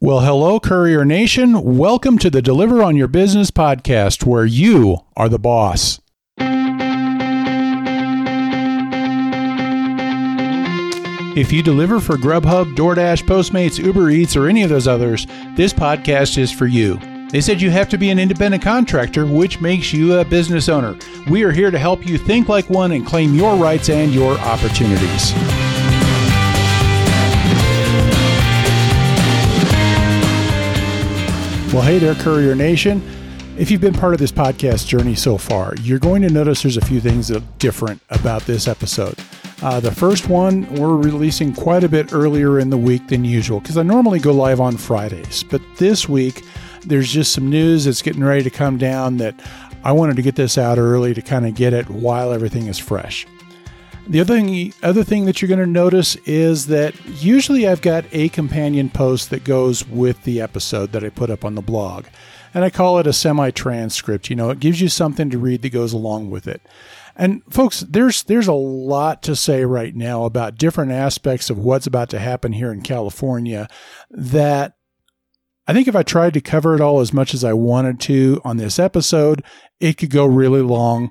Well, hello, Courier Nation. Welcome to the Deliver on Your Business podcast, where you are the boss. If you deliver for Grubhub, DoorDash, Postmates, Uber Eats, or any of those others, this podcast is for you. They said you have to be an independent contractor, which makes you a business owner. We are here to help you think like one and claim your rights and your opportunities. Well, hey there, Courier Nation. If you've been part of this podcast journey so far, you're going to notice there's a few things that are different about this episode. Uh, the first one, we're releasing quite a bit earlier in the week than usual because I normally go live on Fridays. But this week, there's just some news that's getting ready to come down that I wanted to get this out early to kind of get it while everything is fresh. The other thing, other thing that you're going to notice is that usually I've got a companion post that goes with the episode that I put up on the blog. And I call it a semi transcript. You know, it gives you something to read that goes along with it. And folks, there's there's a lot to say right now about different aspects of what's about to happen here in California that I think if I tried to cover it all as much as I wanted to on this episode, it could go really long.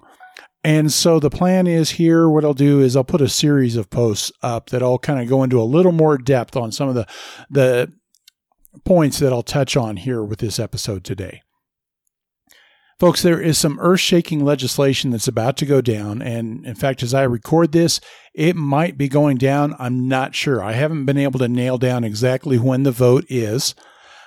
And so the plan is here, what I'll do is I'll put a series of posts up that I'll kind of go into a little more depth on some of the, the points that I'll touch on here with this episode today. Folks, there is some earth shaking legislation that's about to go down. And in fact, as I record this, it might be going down. I'm not sure. I haven't been able to nail down exactly when the vote is.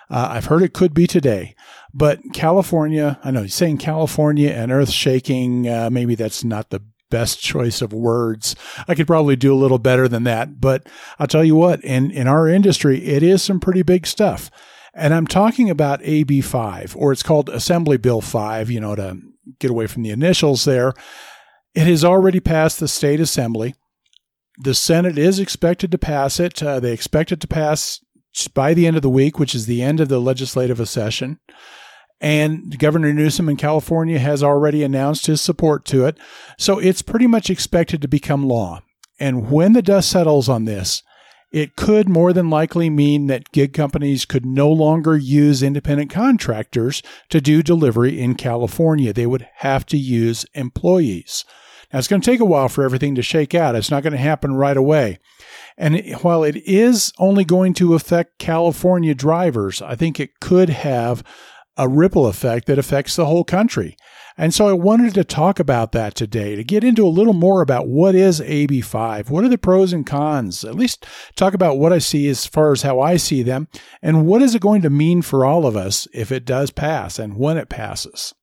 Uh, I've heard it could be today. But California, I know he's saying California and earth shaking, uh, maybe that's not the best choice of words. I could probably do a little better than that. But I'll tell you what, in, in our industry, it is some pretty big stuff. And I'm talking about AB 5, or it's called Assembly Bill 5, you know, to get away from the initials there. It has already passed the state assembly. The Senate is expected to pass it. Uh, they expect it to pass by the end of the week, which is the end of the legislative session. And Governor Newsom in California has already announced his support to it. So it's pretty much expected to become law. And when the dust settles on this, it could more than likely mean that gig companies could no longer use independent contractors to do delivery in California. They would have to use employees. Now, it's going to take a while for everything to shake out. It's not going to happen right away. And while it is only going to affect California drivers, I think it could have a ripple effect that affects the whole country. And so I wanted to talk about that today to get into a little more about what is AB5, what are the pros and cons, at least talk about what I see as far as how I see them, and what is it going to mean for all of us if it does pass and when it passes.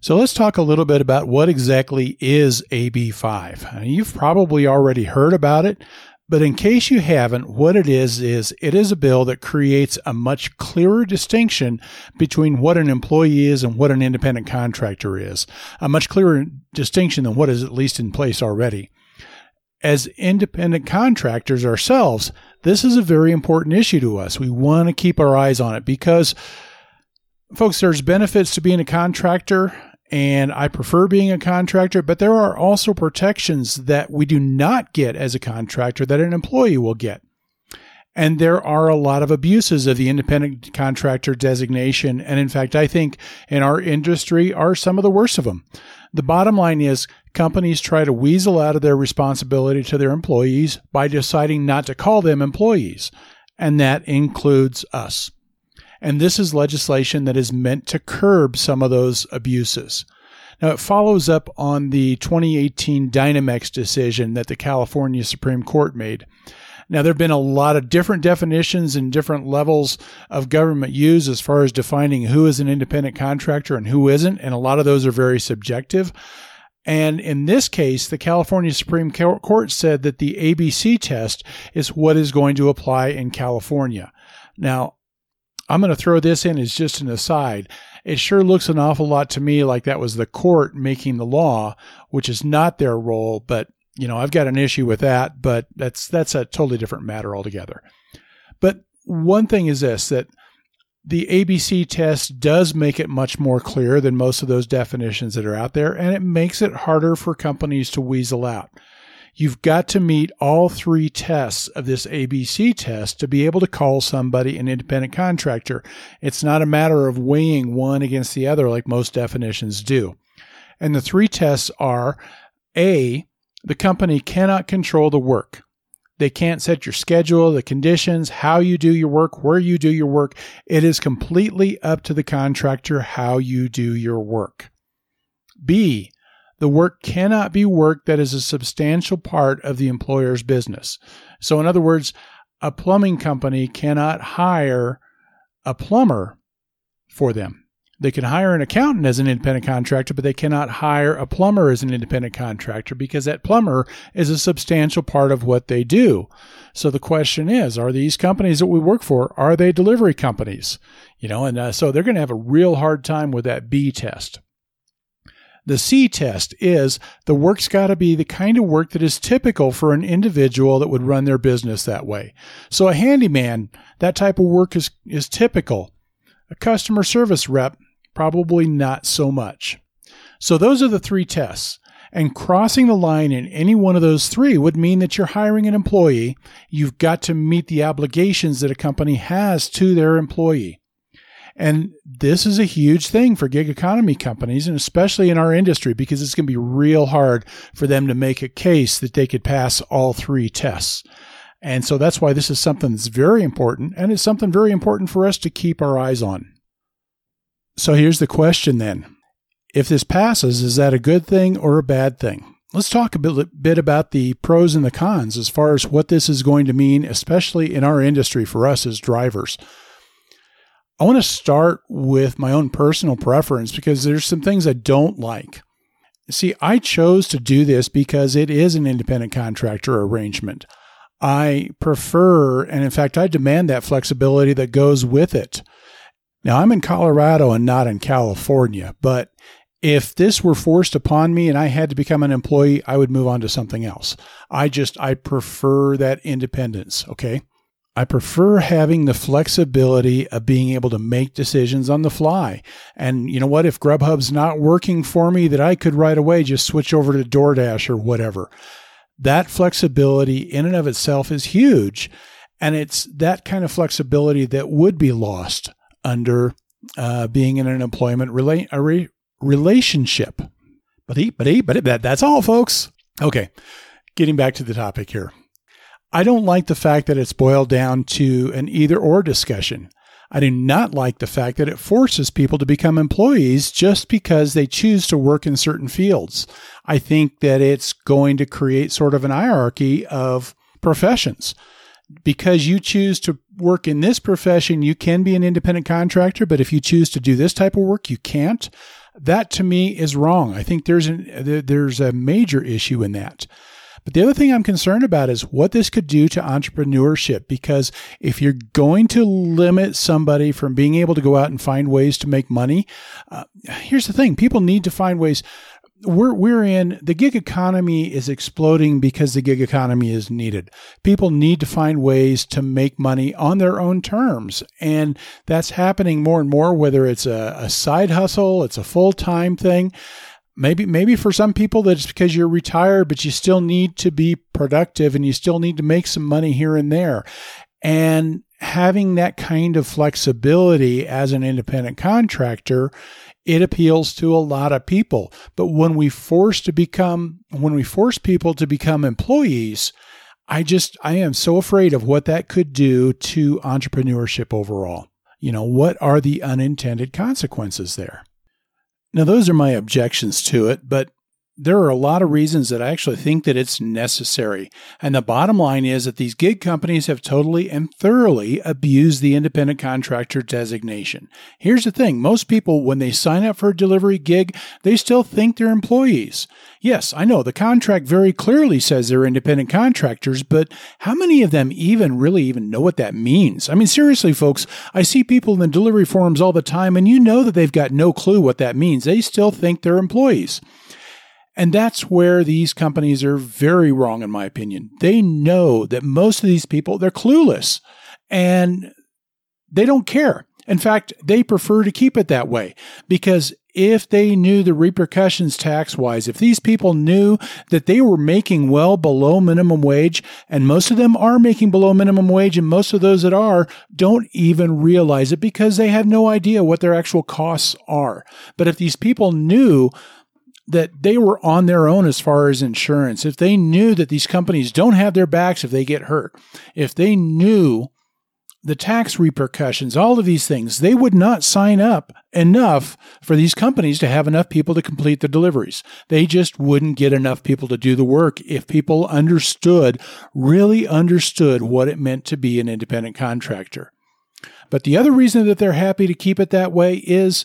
So let's talk a little bit about what exactly is AB5. You've probably already heard about it, but in case you haven't, what it is, is it is a bill that creates a much clearer distinction between what an employee is and what an independent contractor is. A much clearer distinction than what is at least in place already. As independent contractors ourselves, this is a very important issue to us. We want to keep our eyes on it because, folks, there's benefits to being a contractor and I prefer being a contractor, but there are also protections that we do not get as a contractor that an employee will get. And there are a lot of abuses of the independent contractor designation. And in fact, I think in our industry are some of the worst of them. The bottom line is companies try to weasel out of their responsibility to their employees by deciding not to call them employees. And that includes us. And this is legislation that is meant to curb some of those abuses. Now, it follows up on the 2018 Dynamex decision that the California Supreme Court made. Now, there have been a lot of different definitions and different levels of government use as far as defining who is an independent contractor and who isn't, and a lot of those are very subjective. And in this case, the California Supreme Court said that the ABC test is what is going to apply in California. Now, I'm going to throw this in as just an aside. It sure looks an awful lot to me like that was the court making the law, which is not their role, but you know, I've got an issue with that, but that's that's a totally different matter altogether. But one thing is this that the ABC test does make it much more clear than most of those definitions that are out there, and it makes it harder for companies to weasel out. You've got to meet all three tests of this ABC test to be able to call somebody an independent contractor. It's not a matter of weighing one against the other like most definitions do. And the three tests are A, the company cannot control the work. They can't set your schedule, the conditions, how you do your work, where you do your work. It is completely up to the contractor how you do your work. B, the work cannot be work that is a substantial part of the employer's business. So, in other words, a plumbing company cannot hire a plumber for them. They can hire an accountant as an independent contractor, but they cannot hire a plumber as an independent contractor because that plumber is a substantial part of what they do. So the question is, are these companies that we work for, are they delivery companies? You know, and uh, so they're going to have a real hard time with that B test. The C test is the work's got to be the kind of work that is typical for an individual that would run their business that way. So a handyman, that type of work is, is typical. A customer service rep, probably not so much. So those are the three tests. And crossing the line in any one of those three would mean that you're hiring an employee. You've got to meet the obligations that a company has to their employee. And this is a huge thing for gig economy companies, and especially in our industry, because it's going to be real hard for them to make a case that they could pass all three tests. And so that's why this is something that's very important, and it's something very important for us to keep our eyes on. So here's the question then If this passes, is that a good thing or a bad thing? Let's talk a bit, bit about the pros and the cons as far as what this is going to mean, especially in our industry for us as drivers. I want to start with my own personal preference because there's some things I don't like. See, I chose to do this because it is an independent contractor arrangement. I prefer, and in fact, I demand that flexibility that goes with it. Now, I'm in Colorado and not in California, but if this were forced upon me and I had to become an employee, I would move on to something else. I just, I prefer that independence. Okay. I prefer having the flexibility of being able to make decisions on the fly. And you know what? If Grubhub's not working for me, that I could right away just switch over to DoorDash or whatever. That flexibility in and of itself is huge. And it's that kind of flexibility that would be lost under uh, being in an employment rela- re- relationship. But, but, but that, that's all, folks. Okay. Getting back to the topic here. I don't like the fact that it's boiled down to an either or discussion. I do not like the fact that it forces people to become employees just because they choose to work in certain fields. I think that it's going to create sort of an hierarchy of professions. Because you choose to work in this profession, you can be an independent contractor, but if you choose to do this type of work, you can't. That to me is wrong. I think there's an, there's a major issue in that. But the other thing I'm concerned about is what this could do to entrepreneurship. Because if you're going to limit somebody from being able to go out and find ways to make money, uh, here's the thing people need to find ways we're we're in the gig economy is exploding because the gig economy is needed. People need to find ways to make money on their own terms, and that's happening more and more. Whether it's a, a side hustle, it's a full time thing. Maybe maybe for some people that's because you're retired, but you still need to be productive and you still need to make some money here and there. And having that kind of flexibility as an independent contractor, it appeals to a lot of people. But when we force to become when we force people to become employees, I just I am so afraid of what that could do to entrepreneurship overall. You know, what are the unintended consequences there? Now, those are my objections to it, but there are a lot of reasons that I actually think that it's necessary. And the bottom line is that these gig companies have totally and thoroughly abused the independent contractor designation. Here's the thing most people, when they sign up for a delivery gig, they still think they're employees. Yes, I know the contract very clearly says they're independent contractors, but how many of them even really even know what that means? I mean, seriously, folks, I see people in the delivery forums all the time, and you know that they've got no clue what that means. They still think they're employees. And that's where these companies are very wrong, in my opinion. They know that most of these people, they're clueless and they don't care. In fact, they prefer to keep it that way because if they knew the repercussions tax wise, if these people knew that they were making well below minimum wage, and most of them are making below minimum wage, and most of those that are don't even realize it because they have no idea what their actual costs are. But if these people knew that they were on their own as far as insurance, if they knew that these companies don't have their backs if they get hurt, if they knew the tax repercussions, all of these things, they would not sign up enough for these companies to have enough people to complete the deliveries. They just wouldn't get enough people to do the work if people understood, really understood what it meant to be an independent contractor. But the other reason that they're happy to keep it that way is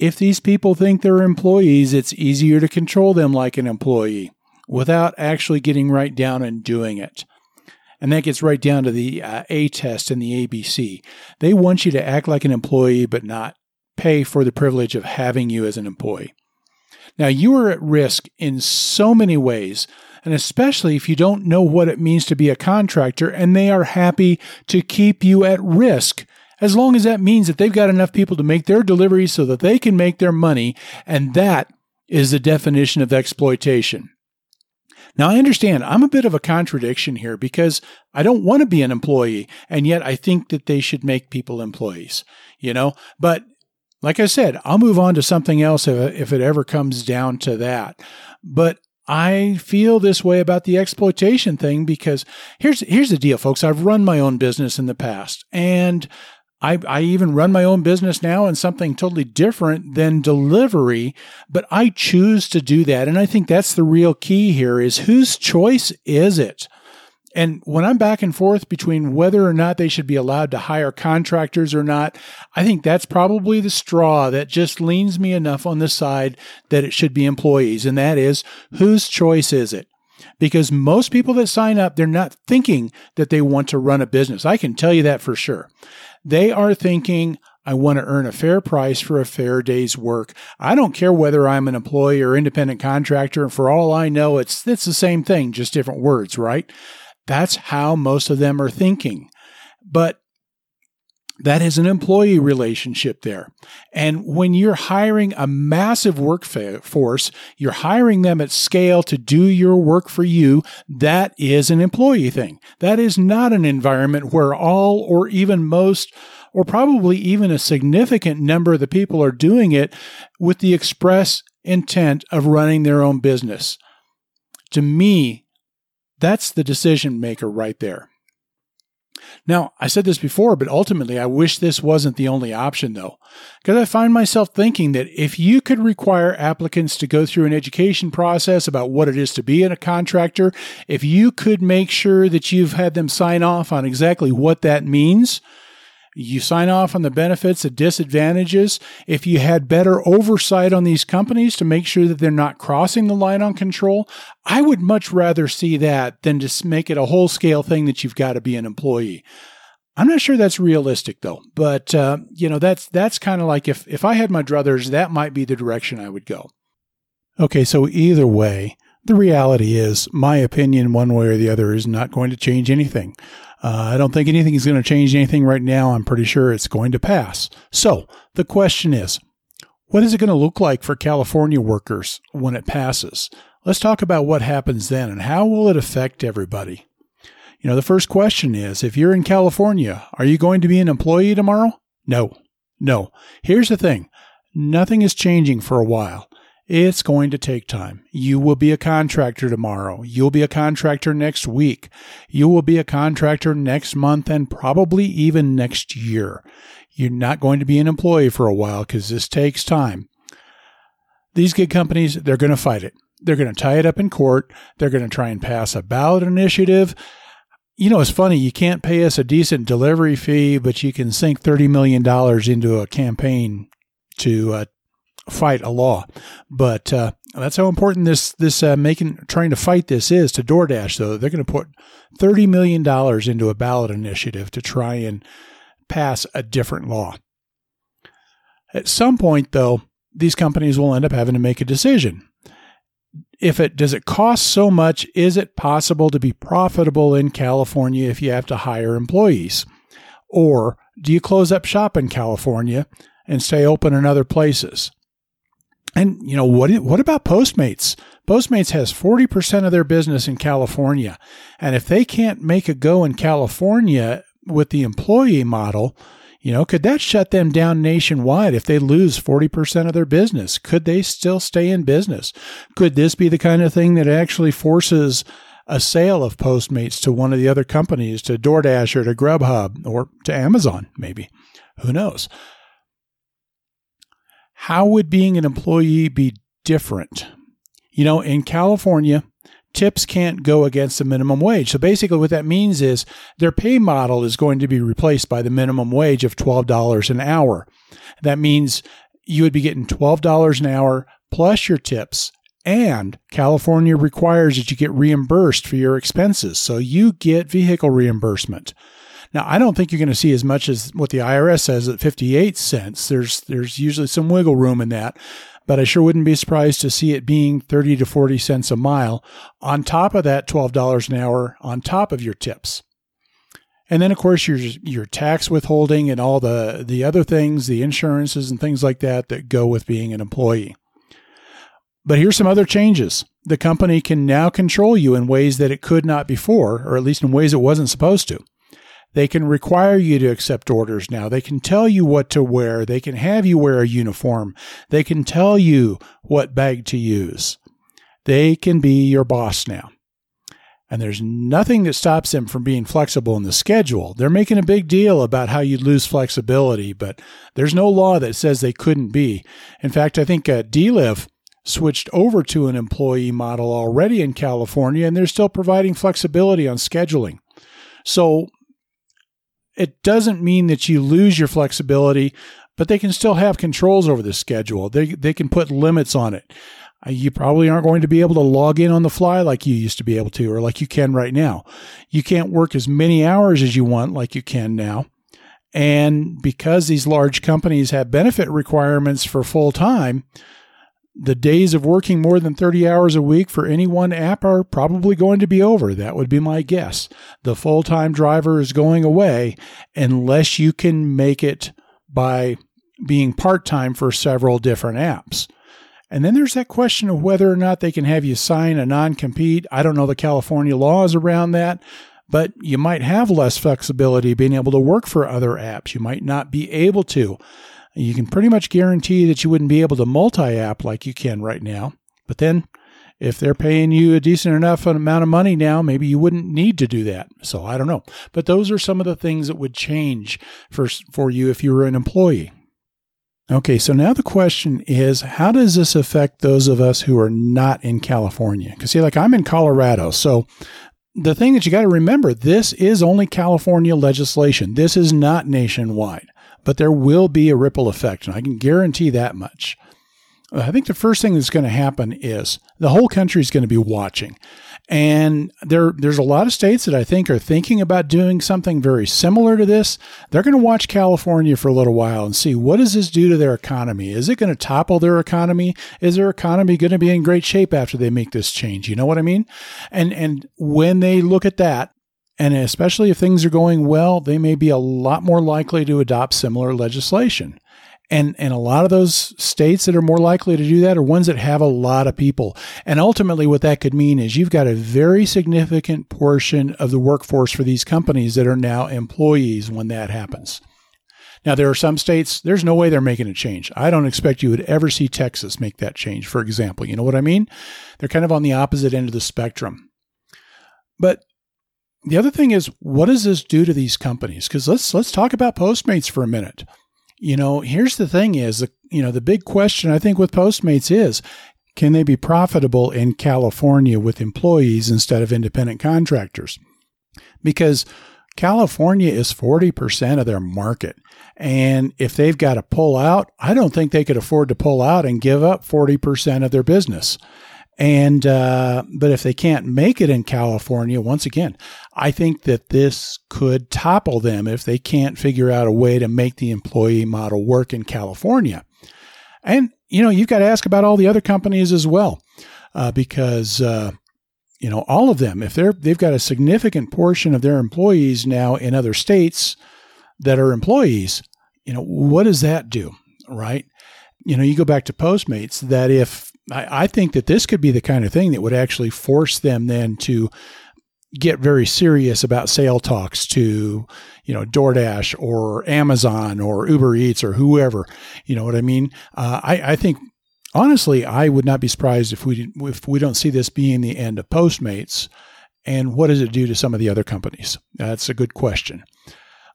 if these people think they're employees, it's easier to control them like an employee without actually getting right down and doing it. And that gets right down to the uh, A test and the ABC. They want you to act like an employee, but not pay for the privilege of having you as an employee. Now, you are at risk in so many ways, and especially if you don't know what it means to be a contractor, and they are happy to keep you at risk as long as that means that they've got enough people to make their deliveries so that they can make their money. And that is the definition of exploitation. Now, I understand I'm a bit of a contradiction here because I don't want to be an employee, and yet I think that they should make people employees, you know? But like I said, I'll move on to something else if, it ever comes down to that. But I feel this way about the exploitation thing because here's here's the deal, folks. I've run my own business in the past, and I, I even run my own business now in something totally different than delivery, but I choose to do that. And I think that's the real key here is whose choice is it? And when I'm back and forth between whether or not they should be allowed to hire contractors or not, I think that's probably the straw that just leans me enough on the side that it should be employees. And that is whose choice is it? Because most people that sign up, they're not thinking that they want to run a business. I can tell you that for sure. They are thinking, I want to earn a fair price for a fair day's work. I don't care whether I'm an employee or independent contractor. And for all I know, it's, it's the same thing, just different words, right? That's how most of them are thinking. But that is an employee relationship there. And when you're hiring a massive workforce, you're hiring them at scale to do your work for you. That is an employee thing. That is not an environment where all or even most or probably even a significant number of the people are doing it with the express intent of running their own business. To me, that's the decision maker right there. Now, I said this before, but ultimately I wish this wasn't the only option though, because I find myself thinking that if you could require applicants to go through an education process about what it is to be a contractor, if you could make sure that you've had them sign off on exactly what that means, you sign off on the benefits, the disadvantages. If you had better oversight on these companies to make sure that they're not crossing the line on control, I would much rather see that than just make it a whole scale thing that you've got to be an employee. I'm not sure that's realistic though, but uh, you know that's that's kind of like if if I had my druthers, that might be the direction I would go. Okay, so either way, the reality is my opinion, one way or the other, is not going to change anything. Uh, I don't think anything is going to change anything right now. I'm pretty sure it's going to pass. So the question is, what is it going to look like for California workers when it passes? Let's talk about what happens then and how will it affect everybody? You know, the first question is if you're in California, are you going to be an employee tomorrow? No, no. Here's the thing nothing is changing for a while. It's going to take time. You will be a contractor tomorrow. You'll be a contractor next week. You will be a contractor next month and probably even next year. You're not going to be an employee for a while because this takes time. These gig companies, they're going to fight it. They're going to tie it up in court. They're going to try and pass a ballot initiative. You know, it's funny. You can't pay us a decent delivery fee, but you can sink $30 million into a campaign to uh, fight a law. But uh, that's how important this this uh, making trying to fight this is to DoorDash. Though they're going to put thirty million dollars into a ballot initiative to try and pass a different law. At some point, though, these companies will end up having to make a decision. If it does it cost so much, is it possible to be profitable in California if you have to hire employees? Or do you close up shop in California and stay open in other places? And you know what? What about Postmates? Postmates has forty percent of their business in California, and if they can't make a go in California with the employee model, you know, could that shut them down nationwide if they lose forty percent of their business? Could they still stay in business? Could this be the kind of thing that actually forces a sale of Postmates to one of the other companies, to DoorDash or to Grubhub or to Amazon, maybe? Who knows? How would being an employee be different? You know, in California, tips can't go against the minimum wage. So basically, what that means is their pay model is going to be replaced by the minimum wage of $12 an hour. That means you would be getting $12 an hour plus your tips. And California requires that you get reimbursed for your expenses. So you get vehicle reimbursement. Now, I don't think you're going to see as much as what the IRS says at 58 cents. There's there's usually some wiggle room in that, but I sure wouldn't be surprised to see it being 30 to 40 cents a mile on top of that $12 an hour on top of your tips. And then of course your your tax withholding and all the the other things, the insurances and things like that that go with being an employee. But here's some other changes. The company can now control you in ways that it could not before, or at least in ways it wasn't supposed to. They can require you to accept orders now. They can tell you what to wear. They can have you wear a uniform. They can tell you what bag to use. They can be your boss now. And there's nothing that stops them from being flexible in the schedule. They're making a big deal about how you lose flexibility, but there's no law that says they couldn't be. In fact, I think uh, switched over to an employee model already in California, and they're still providing flexibility on scheduling. So it doesn't mean that you lose your flexibility, but they can still have controls over the schedule. They, they can put limits on it. Uh, you probably aren't going to be able to log in on the fly like you used to be able to, or like you can right now. You can't work as many hours as you want like you can now. And because these large companies have benefit requirements for full time, the days of working more than 30 hours a week for any one app are probably going to be over. That would be my guess. The full time driver is going away unless you can make it by being part time for several different apps. And then there's that question of whether or not they can have you sign a non compete. I don't know the California laws around that, but you might have less flexibility being able to work for other apps. You might not be able to. You can pretty much guarantee that you wouldn't be able to multi app like you can right now. But then, if they're paying you a decent enough amount of money now, maybe you wouldn't need to do that. So I don't know. But those are some of the things that would change for, for you if you were an employee. Okay, so now the question is how does this affect those of us who are not in California? Because, see, like I'm in Colorado. So the thing that you got to remember this is only California legislation, this is not nationwide but there will be a ripple effect, and I can guarantee that much. Uh, I think the first thing that's going to happen is the whole country is going to be watching. And there, there's a lot of states that I think are thinking about doing something very similar to this. They're going to watch California for a little while and see what does this do to their economy? Is it going to topple their economy? Is their economy going to be in great shape after they make this change? You know what I mean? And and when they look at that, and especially if things are going well, they may be a lot more likely to adopt similar legislation. And, and a lot of those states that are more likely to do that are ones that have a lot of people. And ultimately, what that could mean is you've got a very significant portion of the workforce for these companies that are now employees when that happens. Now, there are some states, there's no way they're making a change. I don't expect you would ever see Texas make that change, for example. You know what I mean? They're kind of on the opposite end of the spectrum. But the other thing is, what does this do to these companies? Because let's let's talk about Postmates for a minute. You know, here's the thing: is the you know the big question I think with Postmates is, can they be profitable in California with employees instead of independent contractors? Because California is 40% of their market. And if they've got to pull out, I don't think they could afford to pull out and give up 40% of their business. And, uh, but if they can't make it in California, once again, I think that this could topple them if they can't figure out a way to make the employee model work in California. And, you know, you've got to ask about all the other companies as well, uh, because, uh, you know, all of them, if they're, they've got a significant portion of their employees now in other states, that are employees, you know, what does that do? Right. You know, you go back to Postmates that if I, I think that this could be the kind of thing that would actually force them then to get very serious about sale talks to, you know, DoorDash or Amazon or Uber Eats or whoever. You know what I mean? Uh, I, I think honestly, I would not be surprised if we if we don't see this being the end of Postmates. And what does it do to some of the other companies? That's a good question.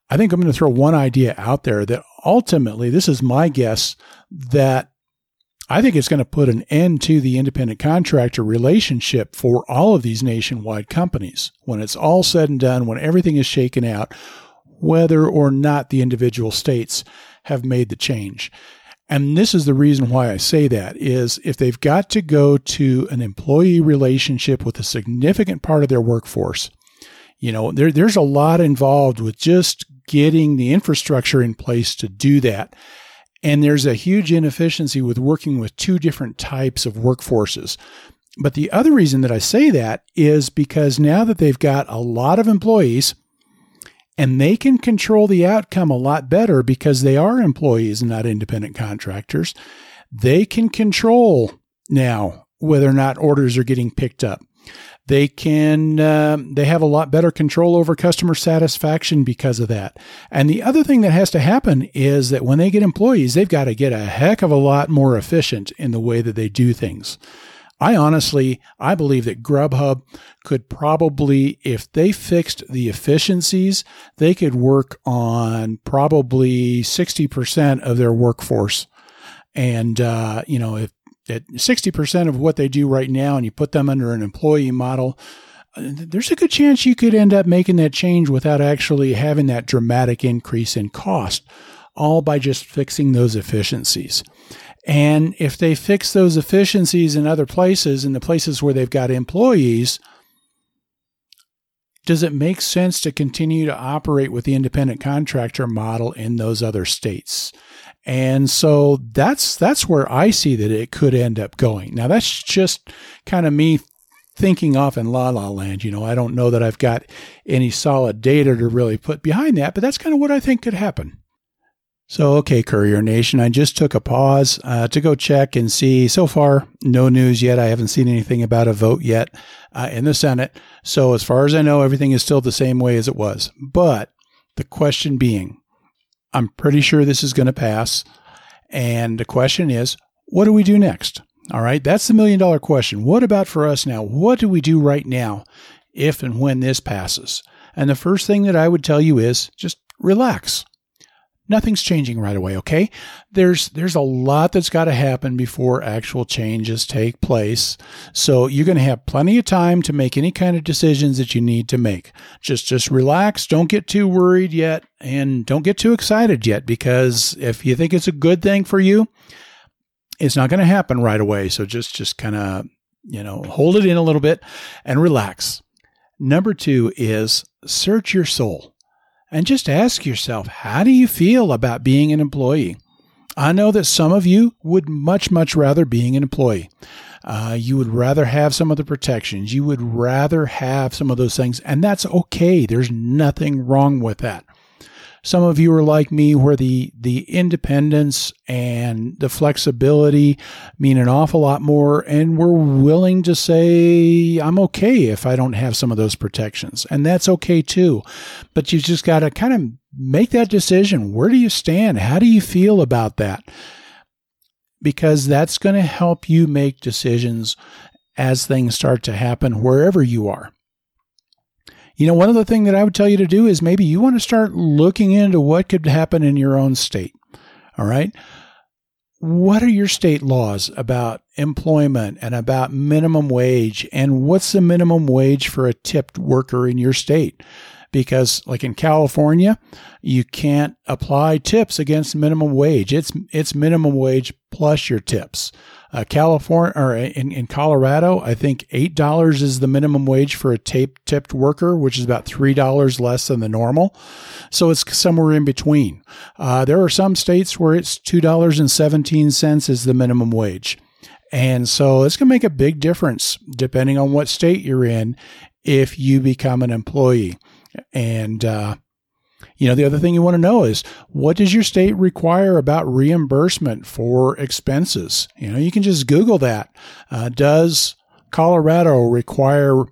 I think I'm going to throw one idea out there that ultimately, this is my guess, that I think it's going to put an end to the independent contractor relationship for all of these nationwide companies. When it's all said and done, when everything is shaken out, whether or not the individual states have made the change. And this is the reason why I say that is if they've got to go to an employee relationship with a significant part of their workforce, you know, there, there's a lot involved with just getting the infrastructure in place to do that. And there's a huge inefficiency with working with two different types of workforces. But the other reason that I say that is because now that they've got a lot of employees, and they can control the outcome a lot better because they are employees and not independent contractors. They can control now whether or not orders are getting picked up. They can, uh, they have a lot better control over customer satisfaction because of that. And the other thing that has to happen is that when they get employees, they've got to get a heck of a lot more efficient in the way that they do things. I honestly, I believe that Grubhub could probably, if they fixed the efficiencies, they could work on probably 60% of their workforce. And, uh, you know, if at 60% of what they do right now and you put them under an employee model, uh, there's a good chance you could end up making that change without actually having that dramatic increase in cost, all by just fixing those efficiencies. And if they fix those efficiencies in other places, in the places where they've got employees, does it make sense to continue to operate with the independent contractor model in those other states? And so that's that's where I see that it could end up going. Now that's just kind of me thinking off in la la land. You know, I don't know that I've got any solid data to really put behind that, but that's kind of what I think could happen. So, okay, Courier Nation, I just took a pause uh, to go check and see. So far, no news yet. I haven't seen anything about a vote yet uh, in the Senate. So, as far as I know, everything is still the same way as it was. But the question being, I'm pretty sure this is going to pass. And the question is, what do we do next? All right, that's the million dollar question. What about for us now? What do we do right now if and when this passes? And the first thing that I would tell you is just relax nothing's changing right away okay? There's there's a lot that's got to happen before actual changes take place. So you're going to have plenty of time to make any kind of decisions that you need to make. Just just relax don't get too worried yet and don't get too excited yet because if you think it's a good thing for you it's not going to happen right away. So just just kind of you know hold it in a little bit and relax. Number 2 is search your soul and just ask yourself, how do you feel about being an employee? I know that some of you would much, much rather being an employee. Uh, you would rather have some of the protections. You would rather have some of those things, and that's okay. There's nothing wrong with that. Some of you are like me where the, the independence and the flexibility mean an awful lot more. And we're willing to say, I'm okay if I don't have some of those protections. And that's okay too. But you just got to kind of make that decision. Where do you stand? How do you feel about that? Because that's going to help you make decisions as things start to happen wherever you are. You know, one of the things that I would tell you to do is maybe you want to start looking into what could happen in your own state. All right. What are your state laws about employment and about minimum wage? And what's the minimum wage for a tipped worker in your state? Because, like in California, you can't apply tips against minimum wage. It's it's minimum wage plus your tips. Uh, California or in, in Colorado, I think eight dollars is the minimum wage for a tape tipped worker, which is about three dollars less than the normal. So it's somewhere in between. Uh, there are some states where it's two dollars and seventeen cents is the minimum wage. And so it's going to make a big difference depending on what state you're in if you become an employee. And, uh, You know, the other thing you want to know is what does your state require about reimbursement for expenses? You know, you can just Google that. Uh, does Colorado require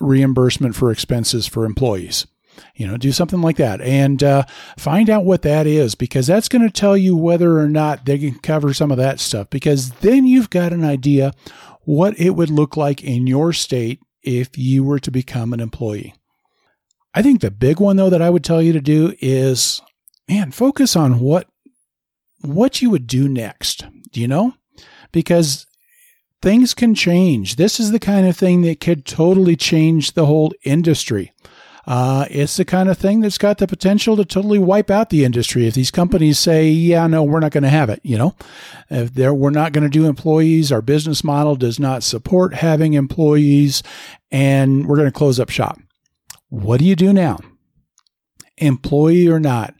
reimbursement for expenses for employees? You know, do something like that and uh, find out what that is because that's going to tell you whether or not they can cover some of that stuff because then you've got an idea what it would look like in your state if you were to become an employee. I think the big one though that I would tell you to do is man, focus on what what you would do next. Do you know? Because things can change. This is the kind of thing that could totally change the whole industry. Uh, it's the kind of thing that's got the potential to totally wipe out the industry if these companies say, "Yeah, no, we're not going to have it." You know, if there we're not going to do employees, our business model does not support having employees, and we're going to close up shop. What do you do now? Employee or not?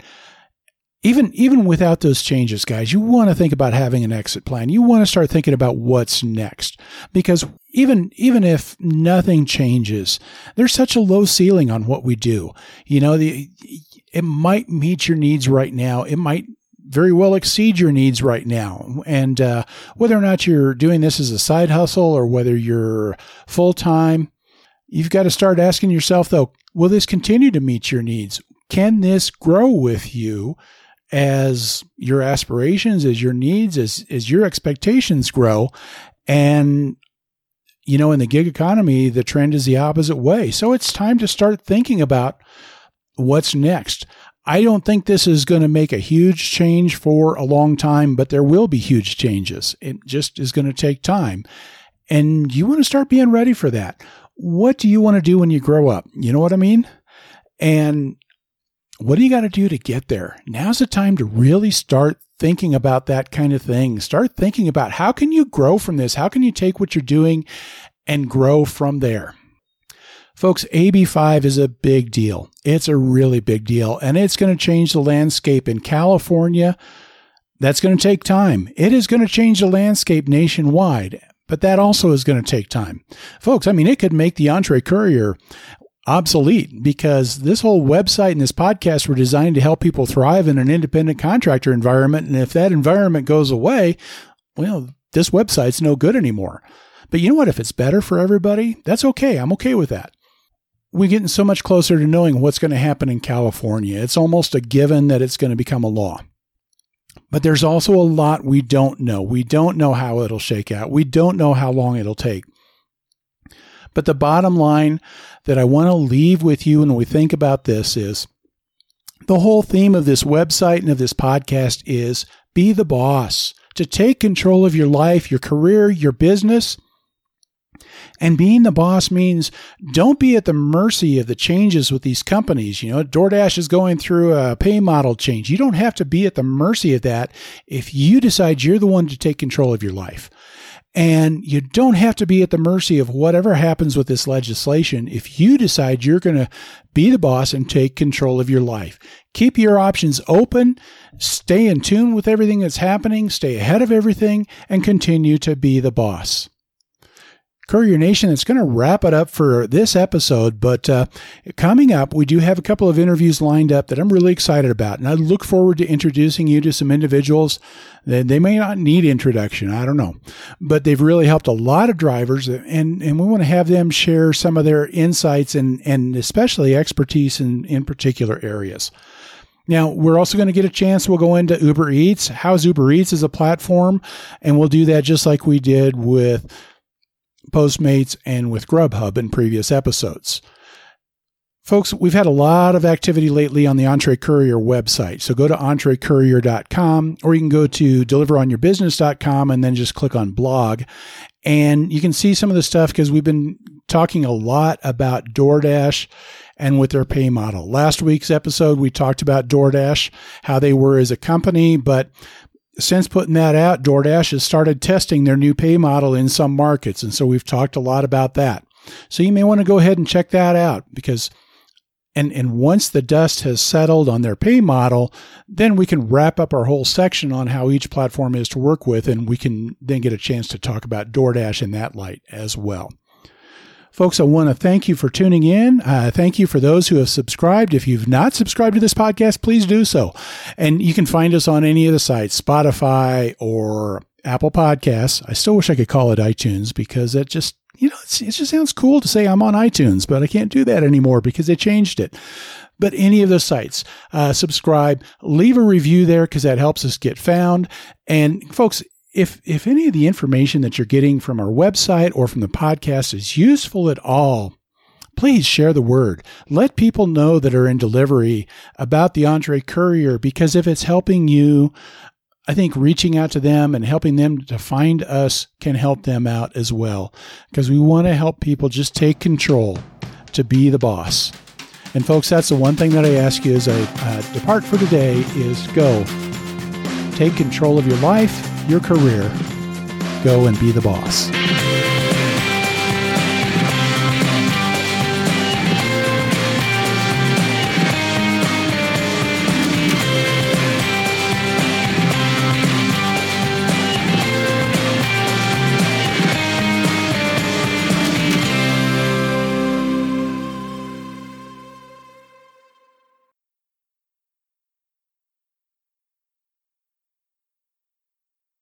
Even even without those changes, guys, you want to think about having an exit plan. You want to start thinking about what's next because even even if nothing changes, there's such a low ceiling on what we do. You know, the it might meet your needs right now. It might very well exceed your needs right now. And uh, whether or not you're doing this as a side hustle or whether you're full time, you've got to start asking yourself, though, Will this continue to meet your needs? Can this grow with you as your aspirations, as your needs, as, as your expectations grow? And, you know, in the gig economy, the trend is the opposite way. So it's time to start thinking about what's next. I don't think this is going to make a huge change for a long time, but there will be huge changes. It just is going to take time. And you want to start being ready for that what do you want to do when you grow up? You know what I mean? And what do you got to do to get there? Now's the time to really start thinking about that kind of thing. Start thinking about how can you grow from this? How can you take what you're doing and grow from there? Folks, AB5 is a big deal. It's a really big deal, and it's going to change the landscape in California. That's going to take time. It is going to change the landscape nationwide but that also is going to take time. Folks, I mean, it could make the EntreCourier obsolete because this whole website and this podcast were designed to help people thrive in an independent contractor environment. And if that environment goes away, well, this website's no good anymore. But you know what? If it's better for everybody, that's okay. I'm okay with that. We're getting so much closer to knowing what's going to happen in California. It's almost a given that it's going to become a law. But there's also a lot we don't know. We don't know how it'll shake out. We don't know how long it'll take. But the bottom line that I want to leave with you when we think about this is the whole theme of this website and of this podcast is be the boss, to take control of your life, your career, your business, and being the boss means don't be at the mercy of the changes with these companies. You know, DoorDash is going through a pay model change. You don't have to be at the mercy of that if you decide you're the one to take control of your life. And you don't have to be at the mercy of whatever happens with this legislation if you decide you're going to be the boss and take control of your life. Keep your options open, stay in tune with everything that's happening, stay ahead of everything, and continue to be the boss. Courier Nation, it's going to wrap it up for this episode. But uh, coming up, we do have a couple of interviews lined up that I'm really excited about. And I look forward to introducing you to some individuals that they may not need introduction. I don't know. But they've really helped a lot of drivers. And, and we want to have them share some of their insights and, and especially expertise in, in particular areas. Now, we're also going to get a chance. We'll go into Uber Eats. How's Uber Eats as a platform? And we'll do that just like we did with Postmates, and with Grubhub in previous episodes. Folks, we've had a lot of activity lately on the EntreCourier website. So go to entrecourier.com or you can go to deliveronyourbusiness.com and then just click on blog. And you can see some of the stuff because we've been talking a lot about DoorDash and with their pay model. Last week's episode, we talked about DoorDash, how they were as a company, but since putting that out, DoorDash has started testing their new pay model in some markets. And so we've talked a lot about that. So you may want to go ahead and check that out because and and once the dust has settled on their pay model, then we can wrap up our whole section on how each platform is to work with and we can then get a chance to talk about DoorDash in that light as well. Folks, I want to thank you for tuning in. Uh, thank you for those who have subscribed. If you've not subscribed to this podcast, please do so. And you can find us on any of the sites, Spotify or Apple Podcasts. I still wish I could call it iTunes because it just, you know, it just sounds cool to say I'm on iTunes, but I can't do that anymore because they changed it. But any of those sites, uh, subscribe, leave a review there because that helps us get found. And folks, if if any of the information that you're getting from our website or from the podcast is useful at all, please share the word. Let people know that are in delivery about the EntreCourier because if it's helping you, I think reaching out to them and helping them to find us can help them out as well because we want to help people just take control to be the boss. And folks, that's the one thing that I ask you as I uh, depart for today is go take control of your life your career, go and be the boss.